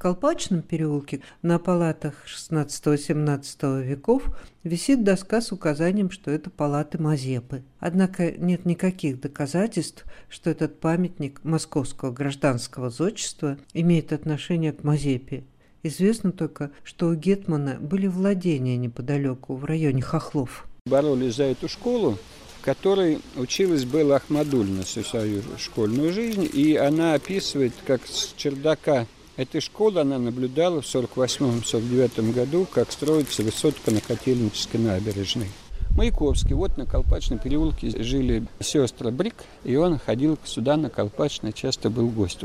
Колпачном переулке на палатах XVI-XVII веков висит доска с указанием, что это палаты Мазепы. Однако нет никаких доказательств, что этот памятник московского гражданского зодчества имеет отношение к Мазепе. Известно только, что у Гетмана были владения неподалеку, в районе Хохлов. Боролись за эту школу, в которой училась Белла Ахмадульна всю свою школьную жизнь, и она описывает, как с чердака этой школы она наблюдала в 1948-1949 году, как строится высотка на Котельнической набережной. Маяковский, вот на Колпачном переулке жили сестры Брик, и он ходил сюда на Колпачное, часто был гость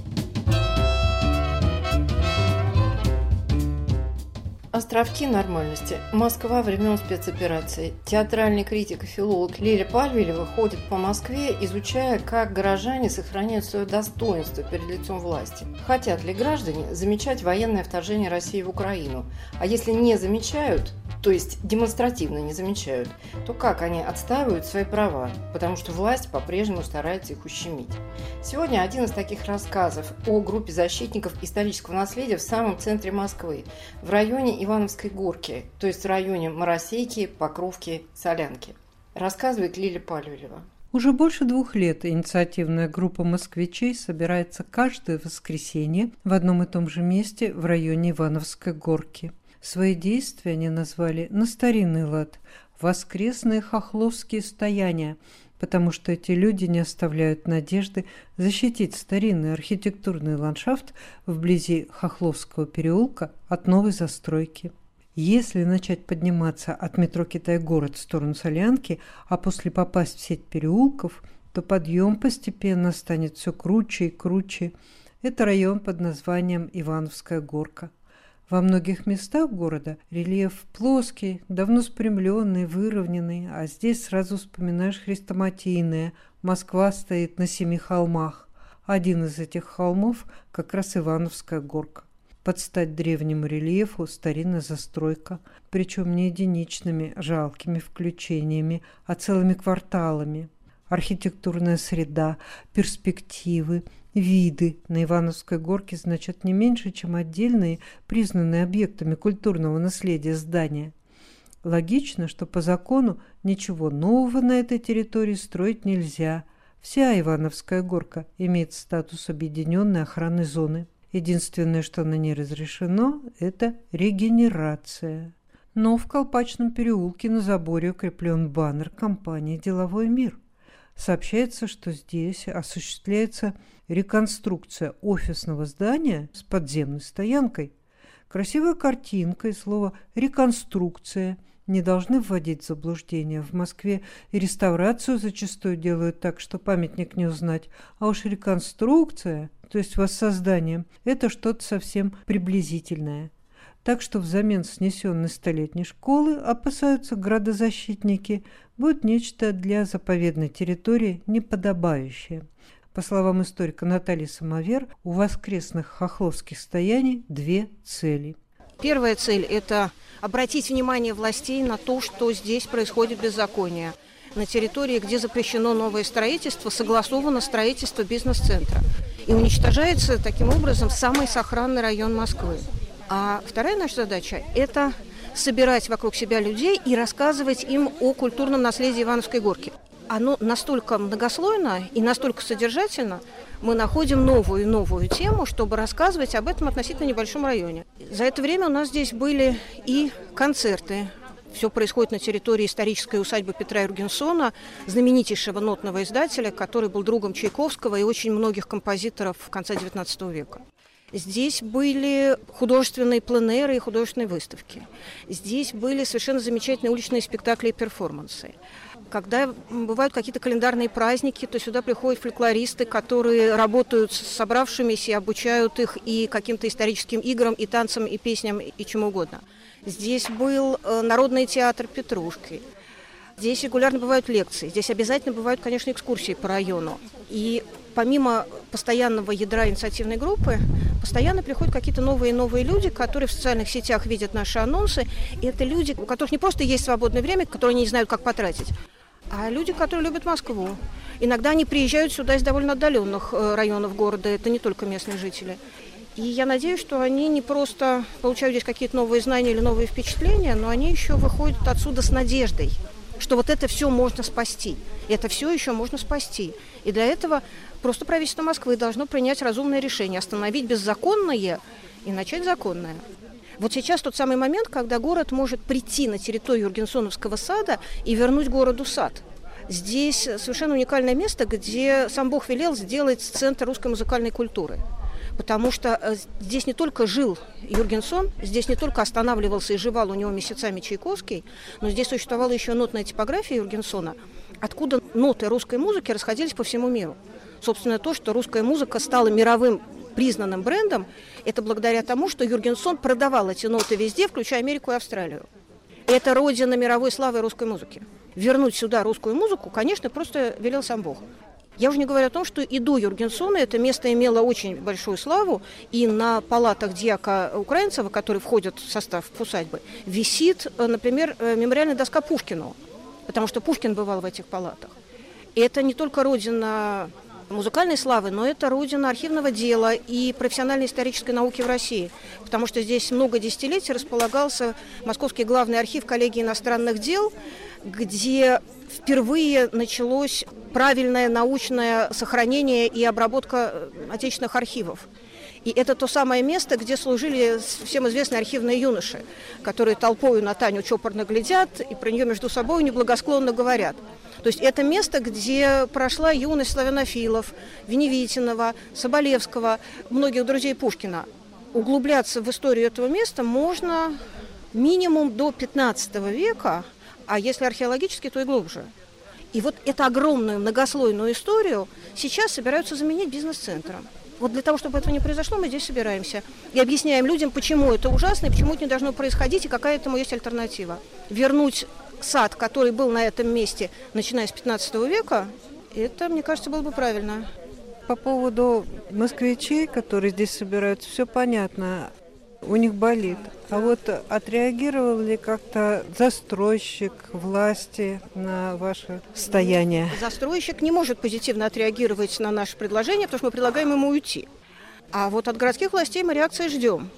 Островки нормальности. Москва времен спецоперации. Театральный критик и филолог Лиля Пальвелева ходит по Москве, изучая, как горожане сохраняют свое достоинство перед лицом власти. Хотят ли граждане замечать военное вторжение России в Украину? А если не замечают, то есть демонстративно не замечают, то как они отстаивают свои права, потому что власть по-прежнему старается их ущемить. Сегодня один из таких рассказов о группе защитников исторического наследия в самом центре Москвы, в районе Ивановской горки, то есть в районе Моросейки, Покровки, Солянки. Рассказывает Лиля Пальвелева. Уже больше двух лет инициативная группа москвичей собирается каждое воскресенье в одном и том же месте в районе Ивановской горки – Свои действия они назвали на старинный лад «воскресные хохловские стояния», потому что эти люди не оставляют надежды защитить старинный архитектурный ландшафт вблизи Хохловского переулка от новой застройки. Если начать подниматься от метро Китай-город в сторону Солянки, а после попасть в сеть переулков, то подъем постепенно станет все круче и круче. Это район под названием Ивановская горка – во многих местах города рельеф плоский, давно спрямленный, выровненный, а здесь сразу вспоминаешь хрестоматийное «Москва стоит на семи холмах». Один из этих холмов как раз Ивановская горка. Под стать древнему рельефу старинная застройка, причем не единичными жалкими включениями, а целыми кварталами. Архитектурная среда, перспективы – Виды на Ивановской горке значат не меньше, чем отдельные, признанные объектами культурного наследия здания. Логично, что по закону ничего нового на этой территории строить нельзя. Вся Ивановская горка имеет статус объединенной охранной зоны. Единственное, что на ней разрешено, это регенерация. Но в Колпачном переулке на заборе укреплен баннер компании «Деловой мир». Сообщается, что здесь осуществляется реконструкция офисного здания с подземной стоянкой. Красивая картинка и слово «реконструкция» не должны вводить в заблуждение. В Москве и реставрацию зачастую делают так, что памятник не узнать, а уж реконструкция, то есть воссоздание, это что-то совсем приблизительное. Так что взамен снесенной столетней школы, опасаются градозащитники, будет нечто для заповедной территории неподобающее. По словам историка Натальи Самовер, у воскресных хохловских стояний две цели. Первая цель – это обратить внимание властей на то, что здесь происходит беззаконие. На территории, где запрещено новое строительство, согласовано строительство бизнес-центра. И уничтожается таким образом самый сохранный район Москвы. А вторая наша задача – это собирать вокруг себя людей и рассказывать им о культурном наследии Ивановской горки оно настолько многослойно и настолько содержательно, мы находим новую и новую тему, чтобы рассказывать об этом относительно небольшом районе. За это время у нас здесь были и концерты. Все происходит на территории исторической усадьбы Петра Юргенсона, знаменитейшего нотного издателя, который был другом Чайковского и очень многих композиторов в конце XIX века. Здесь были художественные пленеры и художественные выставки. Здесь были совершенно замечательные уличные спектакли и перформансы. Когда бывают какие-то календарные праздники, то сюда приходят фольклористы, которые работают с собравшимися и обучают их и каким-то историческим играм, и танцам, и песням, и чему угодно. Здесь был э, Народный театр Петрушки. Здесь регулярно бывают лекции. Здесь обязательно бывают, конечно, экскурсии по району. И помимо постоянного ядра инициативной группы, постоянно приходят какие-то новые и новые люди, которые в социальных сетях видят наши анонсы. И это люди, у которых не просто есть свободное время, которые не знают, как потратить, а люди, которые любят Москву. Иногда они приезжают сюда из довольно отдаленных э, районов города, это не только местные жители. И я надеюсь, что они не просто получают здесь какие-то новые знания или новые впечатления, но они еще выходят отсюда с надеждой, что вот это все можно спасти. Это все еще можно спасти. И для этого просто правительство Москвы должно принять разумное решение, остановить беззаконное и начать законное. Вот сейчас тот самый момент, когда город может прийти на территорию Юргенсоновского сада и вернуть городу сад. Здесь совершенно уникальное место, где сам Бог велел сделать центр русской музыкальной культуры. Потому что э, здесь не только жил Юргенсон, здесь не только останавливался и жевал у него месяцами Чайковский, но здесь существовала еще нотная типография Юргенсона, откуда ноты русской музыки расходились по всему миру. Собственно, то, что русская музыка стала мировым признанным брендом, это благодаря тому, что Юргенсон продавал эти ноты везде, включая Америку и Австралию. Это родина мировой славы русской музыки. Вернуть сюда русскую музыку, конечно, просто велел сам Бог. Я уже не говорю о том, что и до Юргенсона это место имело очень большую славу, и на палатах дьяка Украинцева, которые входят в состав усадьбы, висит, э, например, э, мемориальная доска Пушкину, потому что Пушкин бывал в этих палатах. И это не только родина музыкальной славы, но это родина архивного дела и профессиональной исторической науки в России, потому что здесь много десятилетий располагался Московский главный архив коллегии иностранных дел, где впервые началось правильное научное сохранение и обработка э, отечественных архивов. И это то самое место, где служили всем известные архивные юноши, которые толпою на Таню чопорно глядят и про нее между собой неблагосклонно говорят. То есть это место, где прошла юность славянофилов, Веневитинова, Соболевского, многих друзей Пушкина. Углубляться в историю этого места можно минимум до 15 века, а если археологически, то и глубже. И вот эту огромную многослойную историю сейчас собираются заменить бизнес-центром. Вот для того, чтобы этого не произошло, мы здесь собираемся и объясняем людям, почему это ужасно, и почему это не должно происходить, и какая этому есть альтернатива. Вернуть сад, который был на этом месте, начиная с 15 века, это, мне кажется, было бы правильно. По поводу москвичей, которые здесь собираются, все понятно. У них болит. А вот отреагировал ли как-то застройщик, власти на ваше состояние? Застройщик не может позитивно отреагировать на наше предложение, потому что мы предлагаем ему уйти. А вот от городских властей мы реакции ждем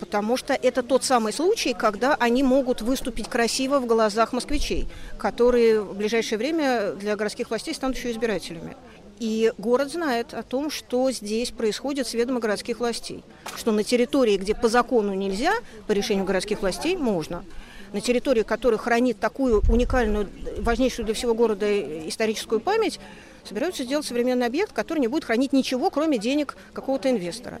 потому что это тот самый случай, когда они могут выступить красиво в глазах москвичей, которые в ближайшее время для городских властей станут еще избирателями. И город знает о том, что здесь происходит с ведома городских властей. Что на территории, где по закону нельзя, по решению городских властей можно. На территории, которая хранит такую уникальную, важнейшую для всего города историческую память, собираются сделать современный объект, который не будет хранить ничего, кроме денег какого-то инвестора.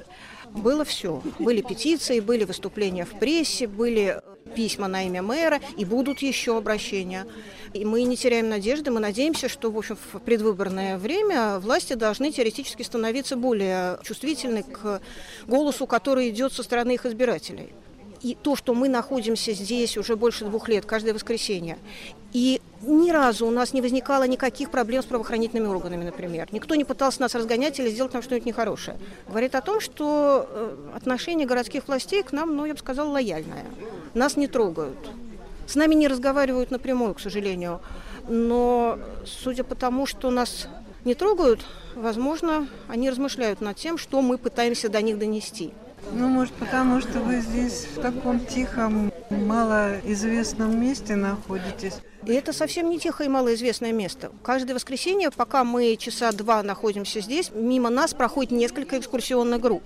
Было все. Были петиции, были выступления в прессе, были письма на имя мэра, и будут еще обращения. И мы не теряем надежды, мы надеемся, что в, общем, в предвыборное время власти должны теоретически становиться более чувствительны к голосу, который идет со стороны их избирателей. И то, что мы находимся здесь уже больше двух лет, каждое воскресенье, и ни разу у нас не возникало никаких проблем с правоохранительными органами, например. Никто не пытался нас разгонять или сделать нам что-нибудь нехорошее. Говорит о том, что э, отношение городских властей к нам, ну, я бы сказала, лояльное. Нас не трогают. С нами не разговаривают напрямую, к сожалению. Но судя по тому, что нас не трогают, возможно, они размышляют над тем, что мы пытаемся до них донести. Ну, может, потому что вы здесь в таком тихом, малоизвестном месте находитесь. И это совсем не тихое и малоизвестное место. Каждое воскресенье, пока мы часа два находимся здесь, мимо нас проходит несколько экскурсионных групп.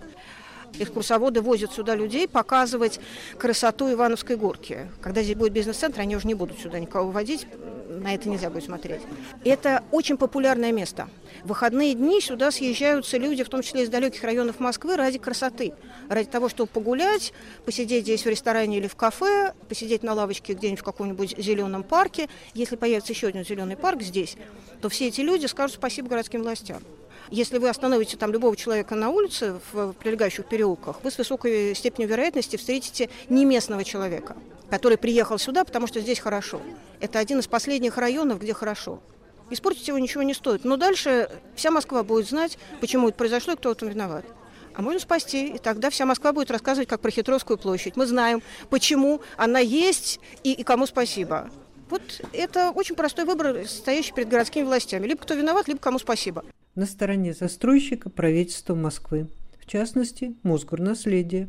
Экскурсоводы возят сюда людей показывать красоту Ивановской горки. Когда здесь будет бизнес-центр, они уже не будут сюда никого выводить, на это нельзя будет смотреть. Это очень популярное место. В выходные дни сюда съезжаются люди, в том числе из далеких районов Москвы, ради красоты. Ради того, чтобы погулять, посидеть здесь в ресторане или в кафе, посидеть на лавочке где-нибудь в каком-нибудь зеленом парке. Если появится еще один зеленый парк здесь, то все эти люди скажут спасибо городским властям. Если вы остановите там любого человека на улице в прилегающих переулках, вы с высокой степенью вероятности встретите не местного человека, который приехал сюда, потому что здесь хорошо. Это один из последних районов, где хорошо. Испортить его ничего не стоит. Но дальше вся Москва будет знать, почему это произошло и кто в этом виноват. А можно спасти, и тогда вся Москва будет рассказывать, как про Хитровскую площадь. Мы знаем, почему она есть и, и кому спасибо. Вот это очень простой выбор, стоящий перед городскими властями. Либо кто виноват, либо кому спасибо на стороне застройщика правительства Москвы, в частности, Мосгорнаследие.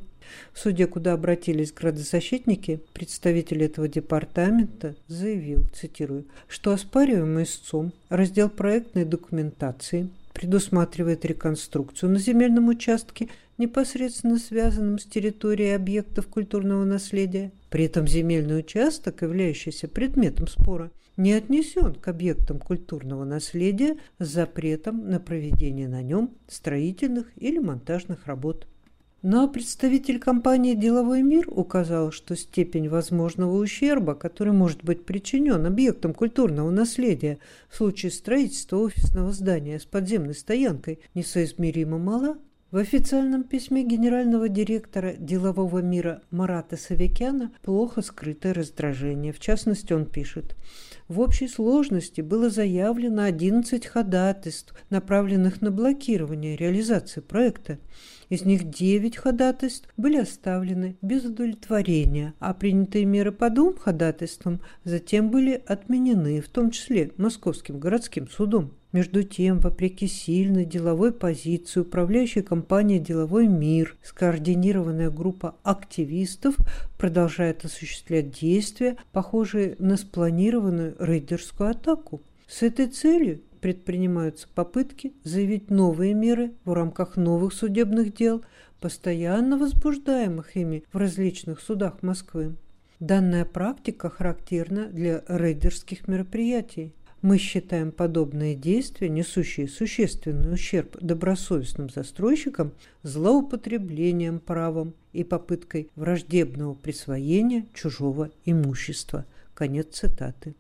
В суде, куда обратились градозащитники, представитель этого департамента заявил, цитирую, что оспариваемый истцом раздел проектной документации предусматривает реконструкцию на земельном участке, непосредственно связанном с территорией объектов культурного наследия. При этом земельный участок, являющийся предметом спора, не отнесен к объектам культурного наследия с запретом на проведение на нем строительных или монтажных работ. Но представитель компании «Деловой мир» указал, что степень возможного ущерба, который может быть причинен объектам культурного наследия в случае строительства офисного здания с подземной стоянкой, несоизмеримо мала в официальном письме генерального директора делового мира Марата Савикяна плохо скрытое раздражение. В частности, он пишет, в общей сложности было заявлено 11 ходатайств, направленных на блокирование реализации проекта. Из них 9 ходатайств были оставлены без удовлетворения, а принятые меры по двум ходатайствам затем были отменены, в том числе Московским городским судом. Между тем, вопреки сильной деловой позиции управляющей компании «Деловой мир», скоординированная группа активистов продолжает осуществлять действия, похожие на спланированную рейдерскую атаку. С этой целью предпринимаются попытки заявить новые меры в рамках новых судебных дел, постоянно возбуждаемых ими в различных судах Москвы. Данная практика характерна для рейдерских мероприятий. Мы считаем подобные действия, несущие существенный ущерб добросовестным застройщикам, злоупотреблением правом и попыткой враждебного присвоения чужого имущества. Конец цитаты.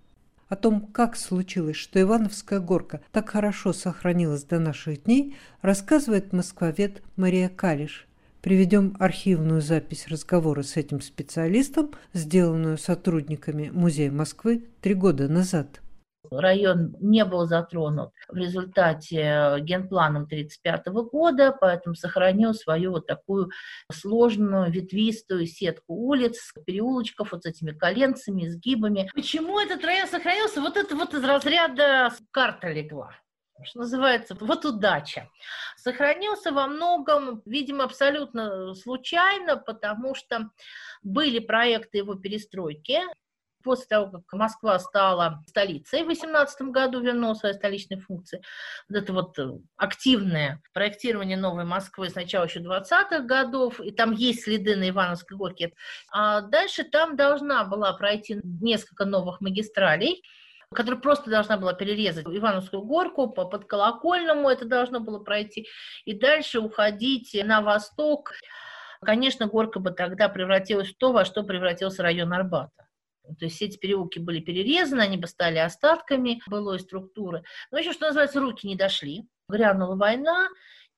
О том, как случилось, что Ивановская горка так хорошо сохранилась до наших дней, рассказывает москвовед Мария Калиш. Приведем архивную запись разговора с этим специалистом, сделанную сотрудниками Музея Москвы три года назад район не был затронут в результате генпланом 1935 года, поэтому сохранил свою вот такую сложную ветвистую сетку улиц, переулочков вот с этими коленцами, изгибами. Почему этот район сохранился? Вот это вот из разряда карта легла что называется, вот удача. Сохранился во многом, видимо, абсолютно случайно, потому что были проекты его перестройки, После того, как Москва стала столицей в 18 году, вернула свои столичные функции, вот это вот э, активное проектирование новой Москвы сначала еще 20-х годов, и там есть следы на Ивановской горке, а дальше там должна была пройти несколько новых магистралей, которая просто должна была перерезать Ивановскую горку по под колокольному, это должно было пройти, и дальше уходить на восток. Конечно, горка бы тогда превратилась в то, во что превратился район Арбата. То есть все эти переулки были перерезаны, они бы стали остатками былой структуры. Но еще, что называется, руки не дошли. Грянула война,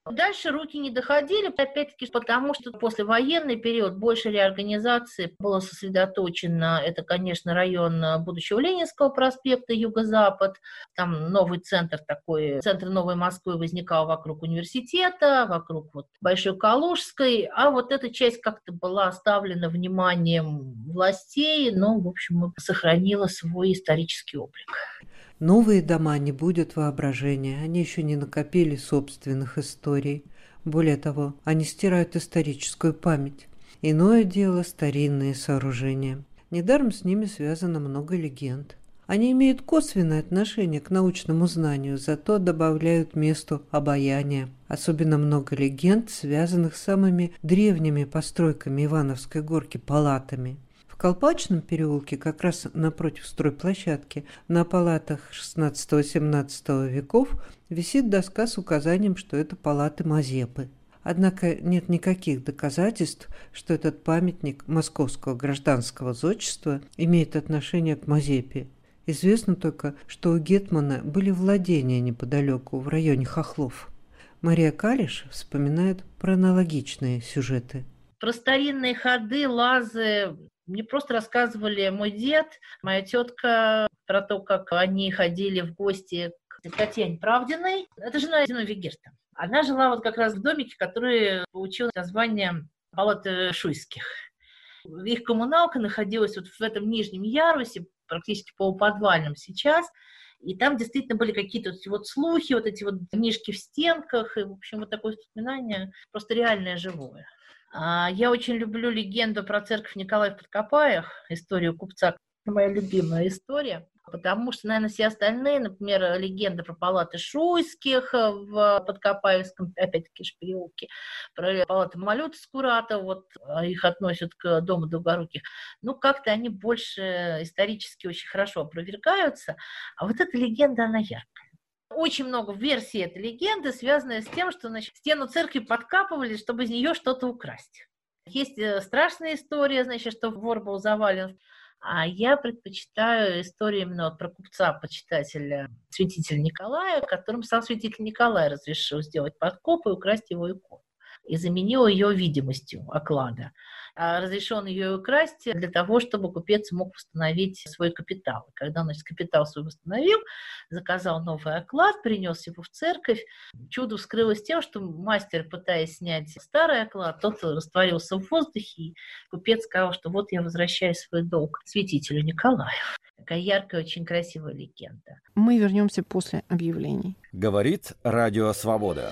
Дальше руки не доходили, опять-таки, потому что после военный период больше реорганизации было сосредоточено. Это, конечно, район будущего Ленинского проспекта, юго-запад. Там новый центр такой, центр Новой Москвы возникал вокруг университета, вокруг вот Большой Калужской. А вот эта часть как-то была оставлена вниманием властей, но, в общем, сохранила свой исторический облик. Новые дома не будет воображения, они еще не накопили собственных историй. Более того, они стирают историческую память. Иное дело – старинные сооружения. Недаром с ними связано много легенд. Они имеют косвенное отношение к научному знанию, зато добавляют месту обаяния. Особенно много легенд, связанных с самыми древними постройками Ивановской горки палатами. Колпачном переулке, как раз напротив стройплощадки, на палатах XVI-XVII веков висит доска с указанием, что это палаты Мазепы. Однако нет никаких доказательств, что этот памятник московского гражданского зодчества имеет отношение к Мазепе. Известно только, что у Гетмана были владения неподалеку, в районе Хохлов. Мария Калиш вспоминает про аналогичные сюжеты. Про старинные ходы, лазы мне просто рассказывали мой дед, моя тетка про то, как они ходили в гости к Татьяне Правдиной. Это жена Зиновия Герта. Она жила вот как раз в домике, который получил название Палаты Шуйских. Их коммуналка находилась вот в этом нижнем ярусе, практически полуподвальном сейчас. И там действительно были какие-то вот слухи, вот эти вот книжки в стенках, и, в общем, вот такое воспоминание просто реальное, живое. А, я очень люблю легенду про церковь Николая в Подкопаях, историю купца. Моя любимая история потому что, наверное, все остальные, например, легенды про палаты Шуйских в Подкопаевском, опять-таки, переулке, про палаты Малюта Скурата, вот а, их относят к Дому Долгоруких, ну, как-то они больше исторически очень хорошо опровергаются, а вот эта легенда, она яркая. Очень много версий этой легенды, связанных с тем, что значит, стену церкви подкапывали, чтобы из нее что-то украсть. Есть э, страшная история, значит, что вор был завален а я предпочитаю историю именно про купца-почитателя, святителя Николая, которым сам святитель Николай разрешил сделать подкоп и украсть его икону. И заменил ее видимостью оклада. А разрешен ее украсть для того, чтобы купец мог восстановить свой капитал. Когда он значит, капитал свой восстановил, заказал новый оклад, принес его в церковь. Чудо вскрылось тем, что мастер, пытаясь снять старый оклад, тот растворился в воздухе, и купец сказал, что вот я возвращаю свой долг святителю Николаю. Такая яркая, очень красивая легенда. Мы вернемся после объявлений. Говорит Радио Свобода.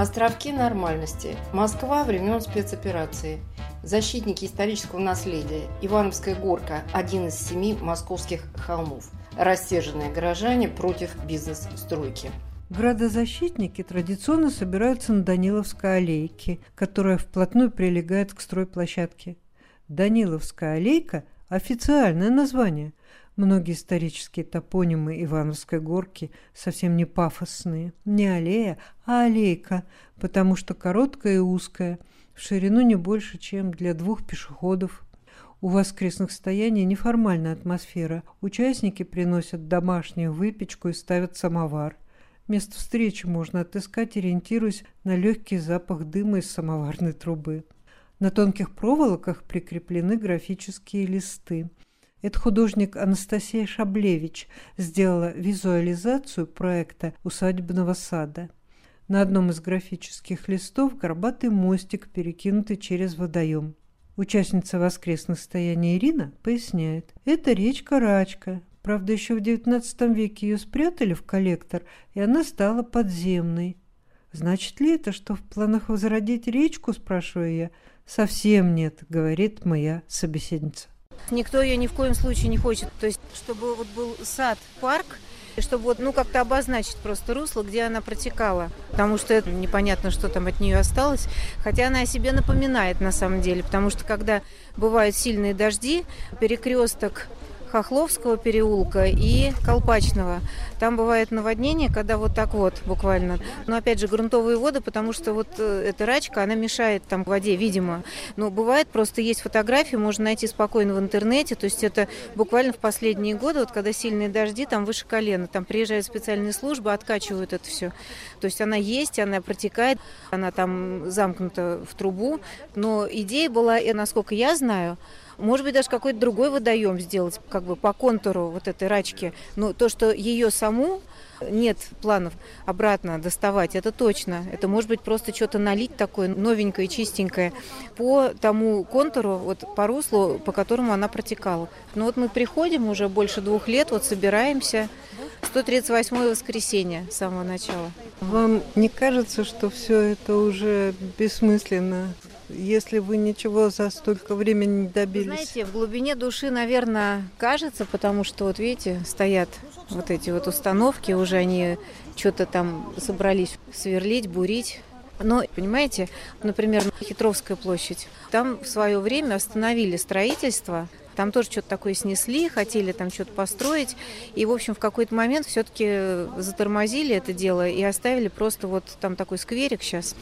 Островки нормальности. Москва времен спецоперации. Защитники исторического наследия. Ивановская горка – один из семи московских холмов. Рассерженные горожане против бизнес-стройки. Градозащитники традиционно собираются на Даниловской аллейке, которая вплотную прилегает к стройплощадке. Даниловская аллейка – официальное название – Многие исторические топонимы Ивановской горки совсем не пафосные. Не аллея, а аллейка, потому что короткая и узкая, в ширину не больше, чем для двух пешеходов. У воскресных стояний неформальная атмосфера. Участники приносят домашнюю выпечку и ставят самовар. Место встречи можно отыскать, ориентируясь на легкий запах дыма из самоварной трубы. На тонких проволоках прикреплены графические листы. Это художник Анастасия Шаблевич сделала визуализацию проекта усадебного сада. На одном из графических листов горбатый мостик, перекинутый через водоем. Участница воскресных стояний Ирина поясняет. Это речка Рачка. Правда, еще в XIX веке ее спрятали в коллектор, и она стала подземной. Значит ли это, что в планах возродить речку, спрашиваю я? Совсем нет, говорит моя собеседница. Никто ее ни в коем случае не хочет. То есть, чтобы вот был сад, парк, чтобы вот, ну, как-то обозначить просто русло, где она протекала. Потому что это непонятно, что там от нее осталось. Хотя она о себе напоминает на самом деле. Потому что когда бывают сильные дожди, перекресток Хохловского переулка и Колпачного. Там бывает наводнение, когда вот так вот буквально. Но опять же грунтовые воды, потому что вот э, эта рачка, она мешает там воде, видимо. Но бывает, просто есть фотографии, можно найти спокойно в интернете. То есть это буквально в последние годы, вот когда сильные дожди, там выше колена, там приезжают специальные службы, откачивают это все. То есть она есть, она протекает, она там замкнута в трубу. Но идея была, насколько я знаю, Может быть, даже какой-то другой водоем сделать, как бы по контуру вот этой рачки. Но то, что ее саму нет планов обратно доставать, это точно. Это может быть просто что-то налить такое новенькое, чистенькое по тому контуру, вот по руслу, по которому она протекала. Ну вот мы приходим уже больше двух лет, вот собираемся. 138 воскресенье с самого начала. Вам не кажется, что все это уже бессмысленно? Если вы ничего за столько времени не добились? Знаете, в глубине души, наверное, кажется, потому что вот видите, стоят вот эти вот установки, уже они что-то там собрались сверлить, бурить. Но, понимаете, например, Хитровская площадь, там в свое время остановили строительство, там тоже что-то такое снесли, хотели там что-то построить. И, в общем, в какой-то момент все-таки затормозили это дело и оставили просто вот там такой скверик сейчас.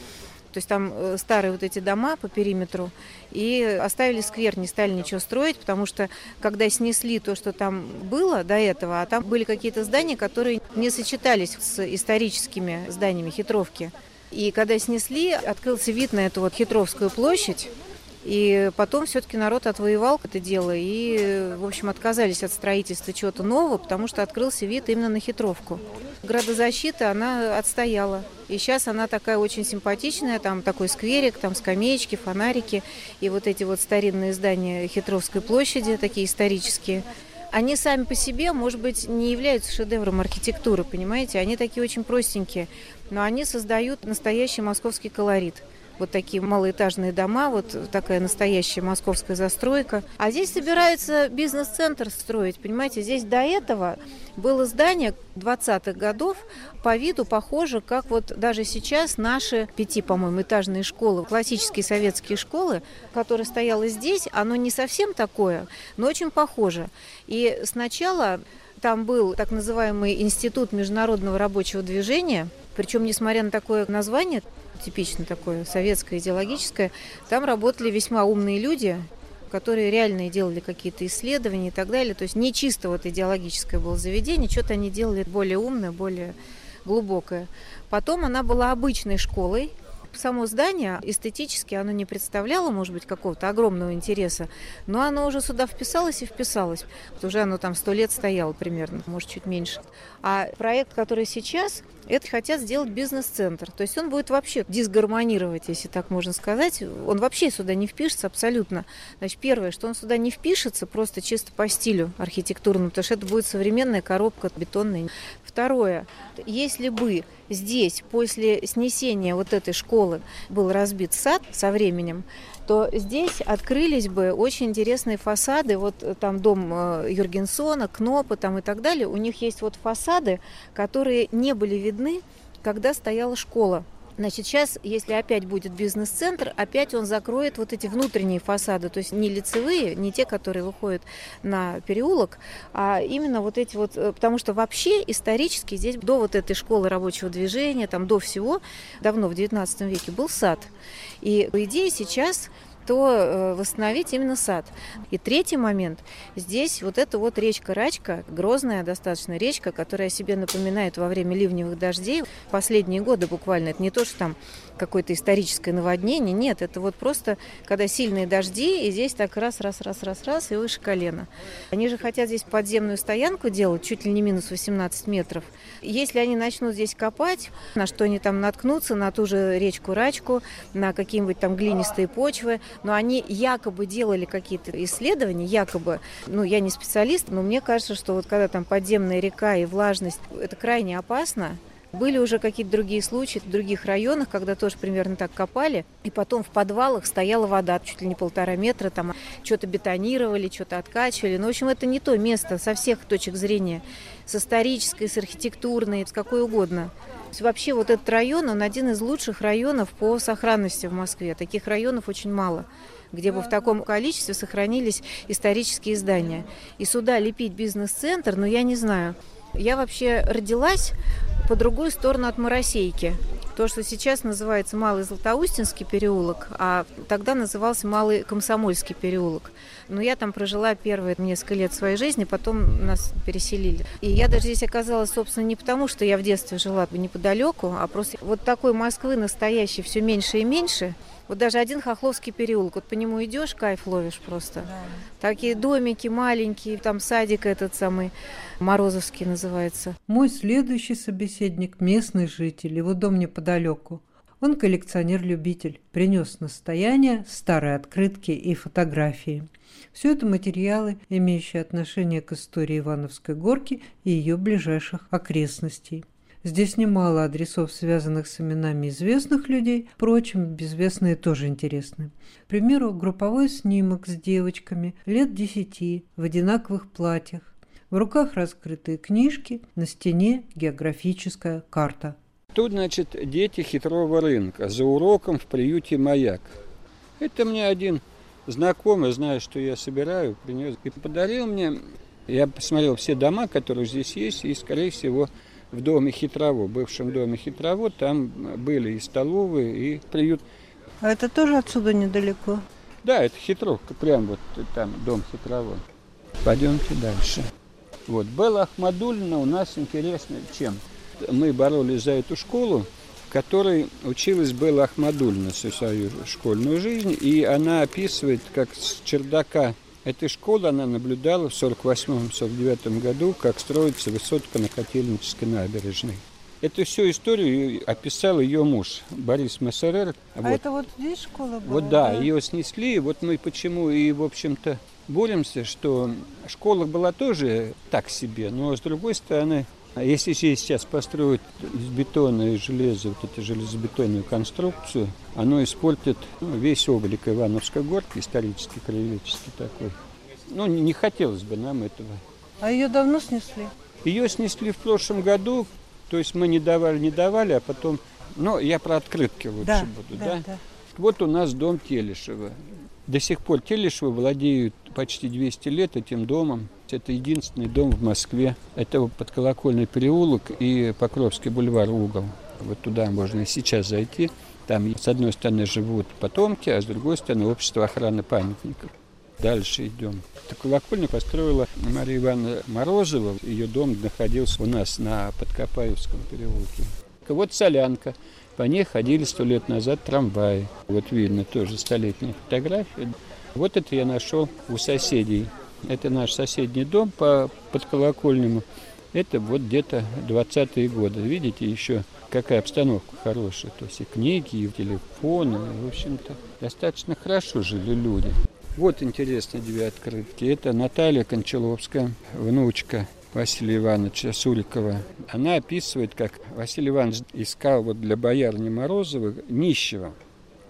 То есть там э, старые вот эти дома по периметру, и оставили сквер, не стали ничего строить, потому что когда снесли то, что там было до этого, а там были какие-то здания, которые не сочетались с историческими зданиями хитровки. И когда снесли, открылся вид на эту вот хитровскую площадь, и потом все-таки народ отвоевал это дело и, в общем, отказались от строительства чего-то нового, потому что открылся вид именно на хитровку. Градозащита, она отстояла. И сейчас она такая очень симпатичная, там такой скверик, там скамеечки, фонарики и вот эти вот старинные здания Хитровской площади, такие исторические. Они сами по себе, может быть, не являются шедевром архитектуры, понимаете? Они такие очень простенькие, но они создают настоящий московский колорит – вот такие малоэтажные дома, вот такая настоящая московская застройка. А здесь собирается бизнес-центр строить, понимаете, здесь до этого было здание 20-х годов, по виду похоже, как вот даже сейчас наши пяти, по-моему, этажные школы, классические советские школы, которые стояло здесь, оно не совсем такое, но очень похоже. И сначала там был так называемый Институт международного рабочего движения, причем, несмотря на такое название, типично такое советское, идеологическое, там работали весьма умные люди, которые реально делали какие-то исследования и так далее. То есть не чисто вот идеологическое было заведение, что-то они делали более умное, более глубокое. Потом она была обычной школой, само здание эстетически оно не представляло, может быть, какого-то огромного интереса, но оно уже сюда вписалось и вписалось. Вот уже оно там сто лет стояло примерно, может, чуть меньше. А проект, который сейчас, это хотят сделать бизнес-центр. То есть он будет вообще дисгармонировать, если так можно сказать. Он вообще сюда не впишется абсолютно. Значит, первое, что он сюда не впишется просто чисто по стилю архитектурному, потому что это будет современная коробка бетонная. Второе, если бы здесь после снесения вот этой школы был разбит сад со временем, то здесь открылись бы очень интересные фасады. Вот э, там дом э, Юргенсона, Кнопа там и так далее. У них есть вот фасады, которые не были видны, когда стояла школа. Значит, сейчас, если опять будет бизнес-центр, опять он закроет вот эти внутренние фасады, то есть не лицевые, не те, которые выходят на переулок, а именно вот эти вот, э, потому что вообще исторически здесь до вот этой школы рабочего движения, там до всего, давно в 19 веке был сад. И по идее сейчас то э, восстановить именно сад. И третий момент. Здесь вот эта вот речка Рачка, грозная достаточно речка, которая себе напоминает во время ливневых дождей. Последние годы буквально, это не то, что там какое-то историческое наводнение, нет, это вот просто, когда сильные дожди, и здесь так раз, раз, раз, раз, раз, и выше колена. Они же хотят здесь подземную стоянку делать, чуть ли не минус 18 метров. Если они начнут здесь копать, на что они там наткнутся, на ту же речку Рачку, на какие-нибудь там глинистые почвы, но они якобы делали какие-то исследования, якобы, ну, я не специалист, но мне кажется, что вот когда там подземная река и влажность, это крайне опасно, были уже какие-то другие случаи в других районах, когда тоже примерно так копали, и потом в подвалах стояла вода чуть ли не полтора метра, там что-то бетонировали, что-то откачивали. Ну, в общем, это не то место со всех точек зрения, с исторической, с архитектурной, с какой угодно. Вообще вот этот район, он один из лучших районов по сохранности в Москве. Таких районов очень мало где бы в таком количестве сохранились исторические здания. И сюда лепить бизнес-центр, ну я не знаю. Я вообще родилась по другую сторону от Моросейки. То, что сейчас называется Малый Златоустинский переулок, а тогда назывался Малый Комсомольский переулок. Но я там прожила первые несколько лет своей жизни, потом нас переселили. И я даже здесь оказалась, собственно, не потому, что я в детстве жила неподалеку, а просто вот такой Москвы настоящей все меньше и меньше – Вот даже один Хохловский переулок, вот по нему идешь, кайф ловишь просто. Да. Такие домики маленькие, там садик этот самый Морозовский называется. Мой следующий собеседник – местный житель, его дом неподалеку. Он коллекционер-любитель, принес настояние, старые открытки и фотографии. Все это материалы, имеющие отношение к истории Ивановской горки и ее ближайших окрестностей. Здесь немало адресов, связанных с именами известных людей, впрочем, безвестные тоже интересны. К примеру, групповой снимок с девочками лет десяти в одинаковых платьях. В руках раскрытые книжки, на стене географическая карта. Тут, значит, дети хитрого рынка за уроком в приюте «Маяк». Это мне один знакомый, зная, что я собираю, принес и подарил мне. Я посмотрел все дома, которые здесь есть, и, скорее всего, в доме Хитрово, бывшем доме Хитрово, там были и столовые, и приют. А это тоже отсюда недалеко? Да, это Хитровка, прям вот там дом Хитрово. Пойдемте дальше. Вот, Белла Ахмадульна у нас интересно чем? Мы боролись за эту школу, в которой училась Белла Ахмадульна всю свою школьную жизнь, и она описывает, как с чердака этой школы она наблюдала в 1948-1949 году, как строится высотка на Котельнической набережной. Эту всю историю описал ее муж Борис Мессерер. А вот. это вот здесь школа была? Вот да, да, ее снесли. Вот мы почему и, в общем-то, боремся, что школа была тоже так себе, но с другой стороны, если здесь сейчас построить из бетона и железа вот эту железобетонную конструкцию, оно испортит ну, весь облик Ивановской горки, исторический, краеведческий такой. Ну, не, хотелось бы нам этого. А ее давно снесли? Ее снесли в прошлом году, то есть мы не давали, не давали, а потом... Ну, я про открытки лучше да, буду, да? да? да? Вот у нас дом Телешева. До сих пор Телешевы владеют почти 200 лет этим домом. Это единственный дом в Москве. Это подколокольный переулок и Покровский бульвар угол. Вот туда можно и сейчас зайти. Там с одной стороны живут потомки, а с другой стороны общество охраны памятников. Дальше идем. Колокольню построила Мария Ивановна Морозова. Ее дом находился у нас на Подкопаевском переулке. Вот солянка. По ней ходили сто лет назад трамваи. Вот видно тоже столетняя фотография. Вот это я нашел у соседей. Это наш соседний дом по подколокольному. Это вот где-то 20-е годы. Видите, еще какая обстановка хорошая. То есть и книги, и телефоны. В общем-то, достаточно хорошо жили люди. Вот интересные две открытки. Это Наталья Кончаловская, внучка Василия Ивановича Сурикова. Она описывает, как Василий Иванович искал вот для боярни Морозова нищего.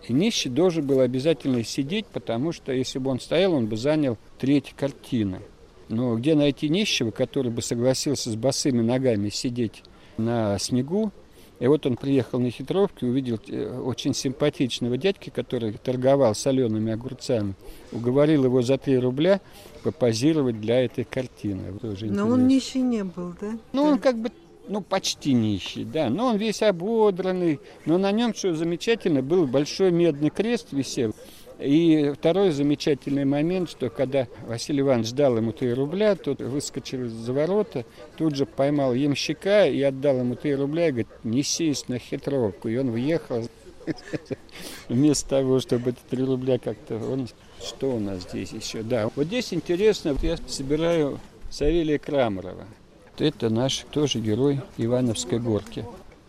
И нищий должен был обязательно сидеть, потому что если бы он стоял, он бы занял треть картины. Но где найти нищего, который бы согласился с босыми ногами сидеть на снегу? И вот он приехал на хитровке, увидел э, очень симпатичного дядьки, который торговал солеными огурцами. Уговорил его за 3 рубля попозировать для этой картины. Но он нищий не был, да? Ну, он как бы ну, почти нищий, да. Но он весь ободранный. Но на нем, что замечательно, был большой медный крест висел. И второй замечательный момент, что когда Василий Иванович дал ему 3 рубля, тот выскочил из-за ворота, тут же поймал ямщика и отдал ему 3 рубля и говорит, несись на хитровку. И он въехал вместо того, чтобы это 3 рубля как-то... Он... Что у нас здесь еще? Да, вот здесь интересно, я собираю Савелия Крамарова. Это наш тоже герой Ивановской горки.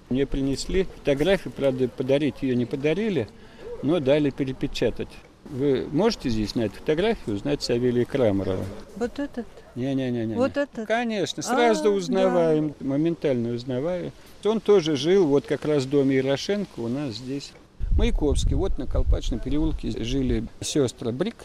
Мне принесли фотографию, правда, подарить ее не подарили, но дали перепечатать. Вы можете здесь на эту фотографию узнать Савелия Крамарова? Вот этот? Не-не-не. Вот этот? Конечно, сразу а, узнаваем, да. моментально узнаваю. Он тоже жил вот как раз в доме Ярошенко у нас здесь. Маяковский, вот на Колпачном переулке жили сестры Брик,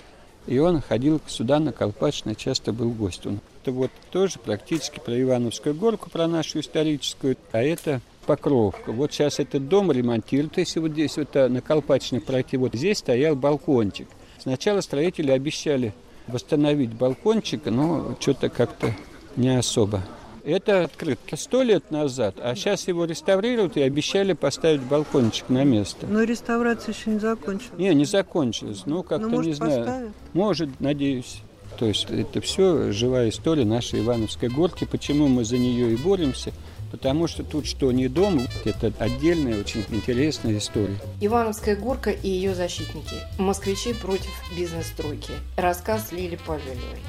и он ходил сюда на Колпачное, часто был гость. Он это вот тоже практически про Ивановскую горку, про нашу историческую, а это Покровка. Вот сейчас этот дом ремонтируют, если вот здесь вот на Колпачной пройти, вот здесь стоял балкончик. Сначала строители обещали восстановить балкончик, но что-то как-то не особо. Это открытка сто лет назад, а сейчас его реставрируют и обещали поставить балкончик на место. Но реставрация еще не закончилась. Не, не закончилась. Ну, как-то ну, не знаю. Поставят? Может, надеюсь. То есть это все живая история нашей Ивановской горки. Почему мы за нее и боремся? Потому что тут что не дом, это отдельная очень интересная история. Ивановская горка и ее защитники. Москвичи против бизнес-стройки. Рассказ Лили Павелевой.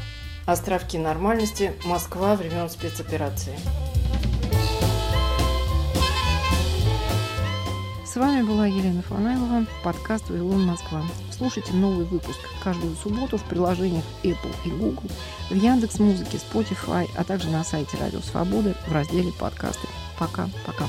Островки нормальности. Москва времен спецоперации. С вами была Елена Фанайлова, подкаст «Вавилон Москва». Слушайте новый выпуск каждую субботу в приложениях Apple и Google, в Яндекс Музыке, Spotify, а также на сайте Радио Свободы в разделе «Подкасты». Пока-пока.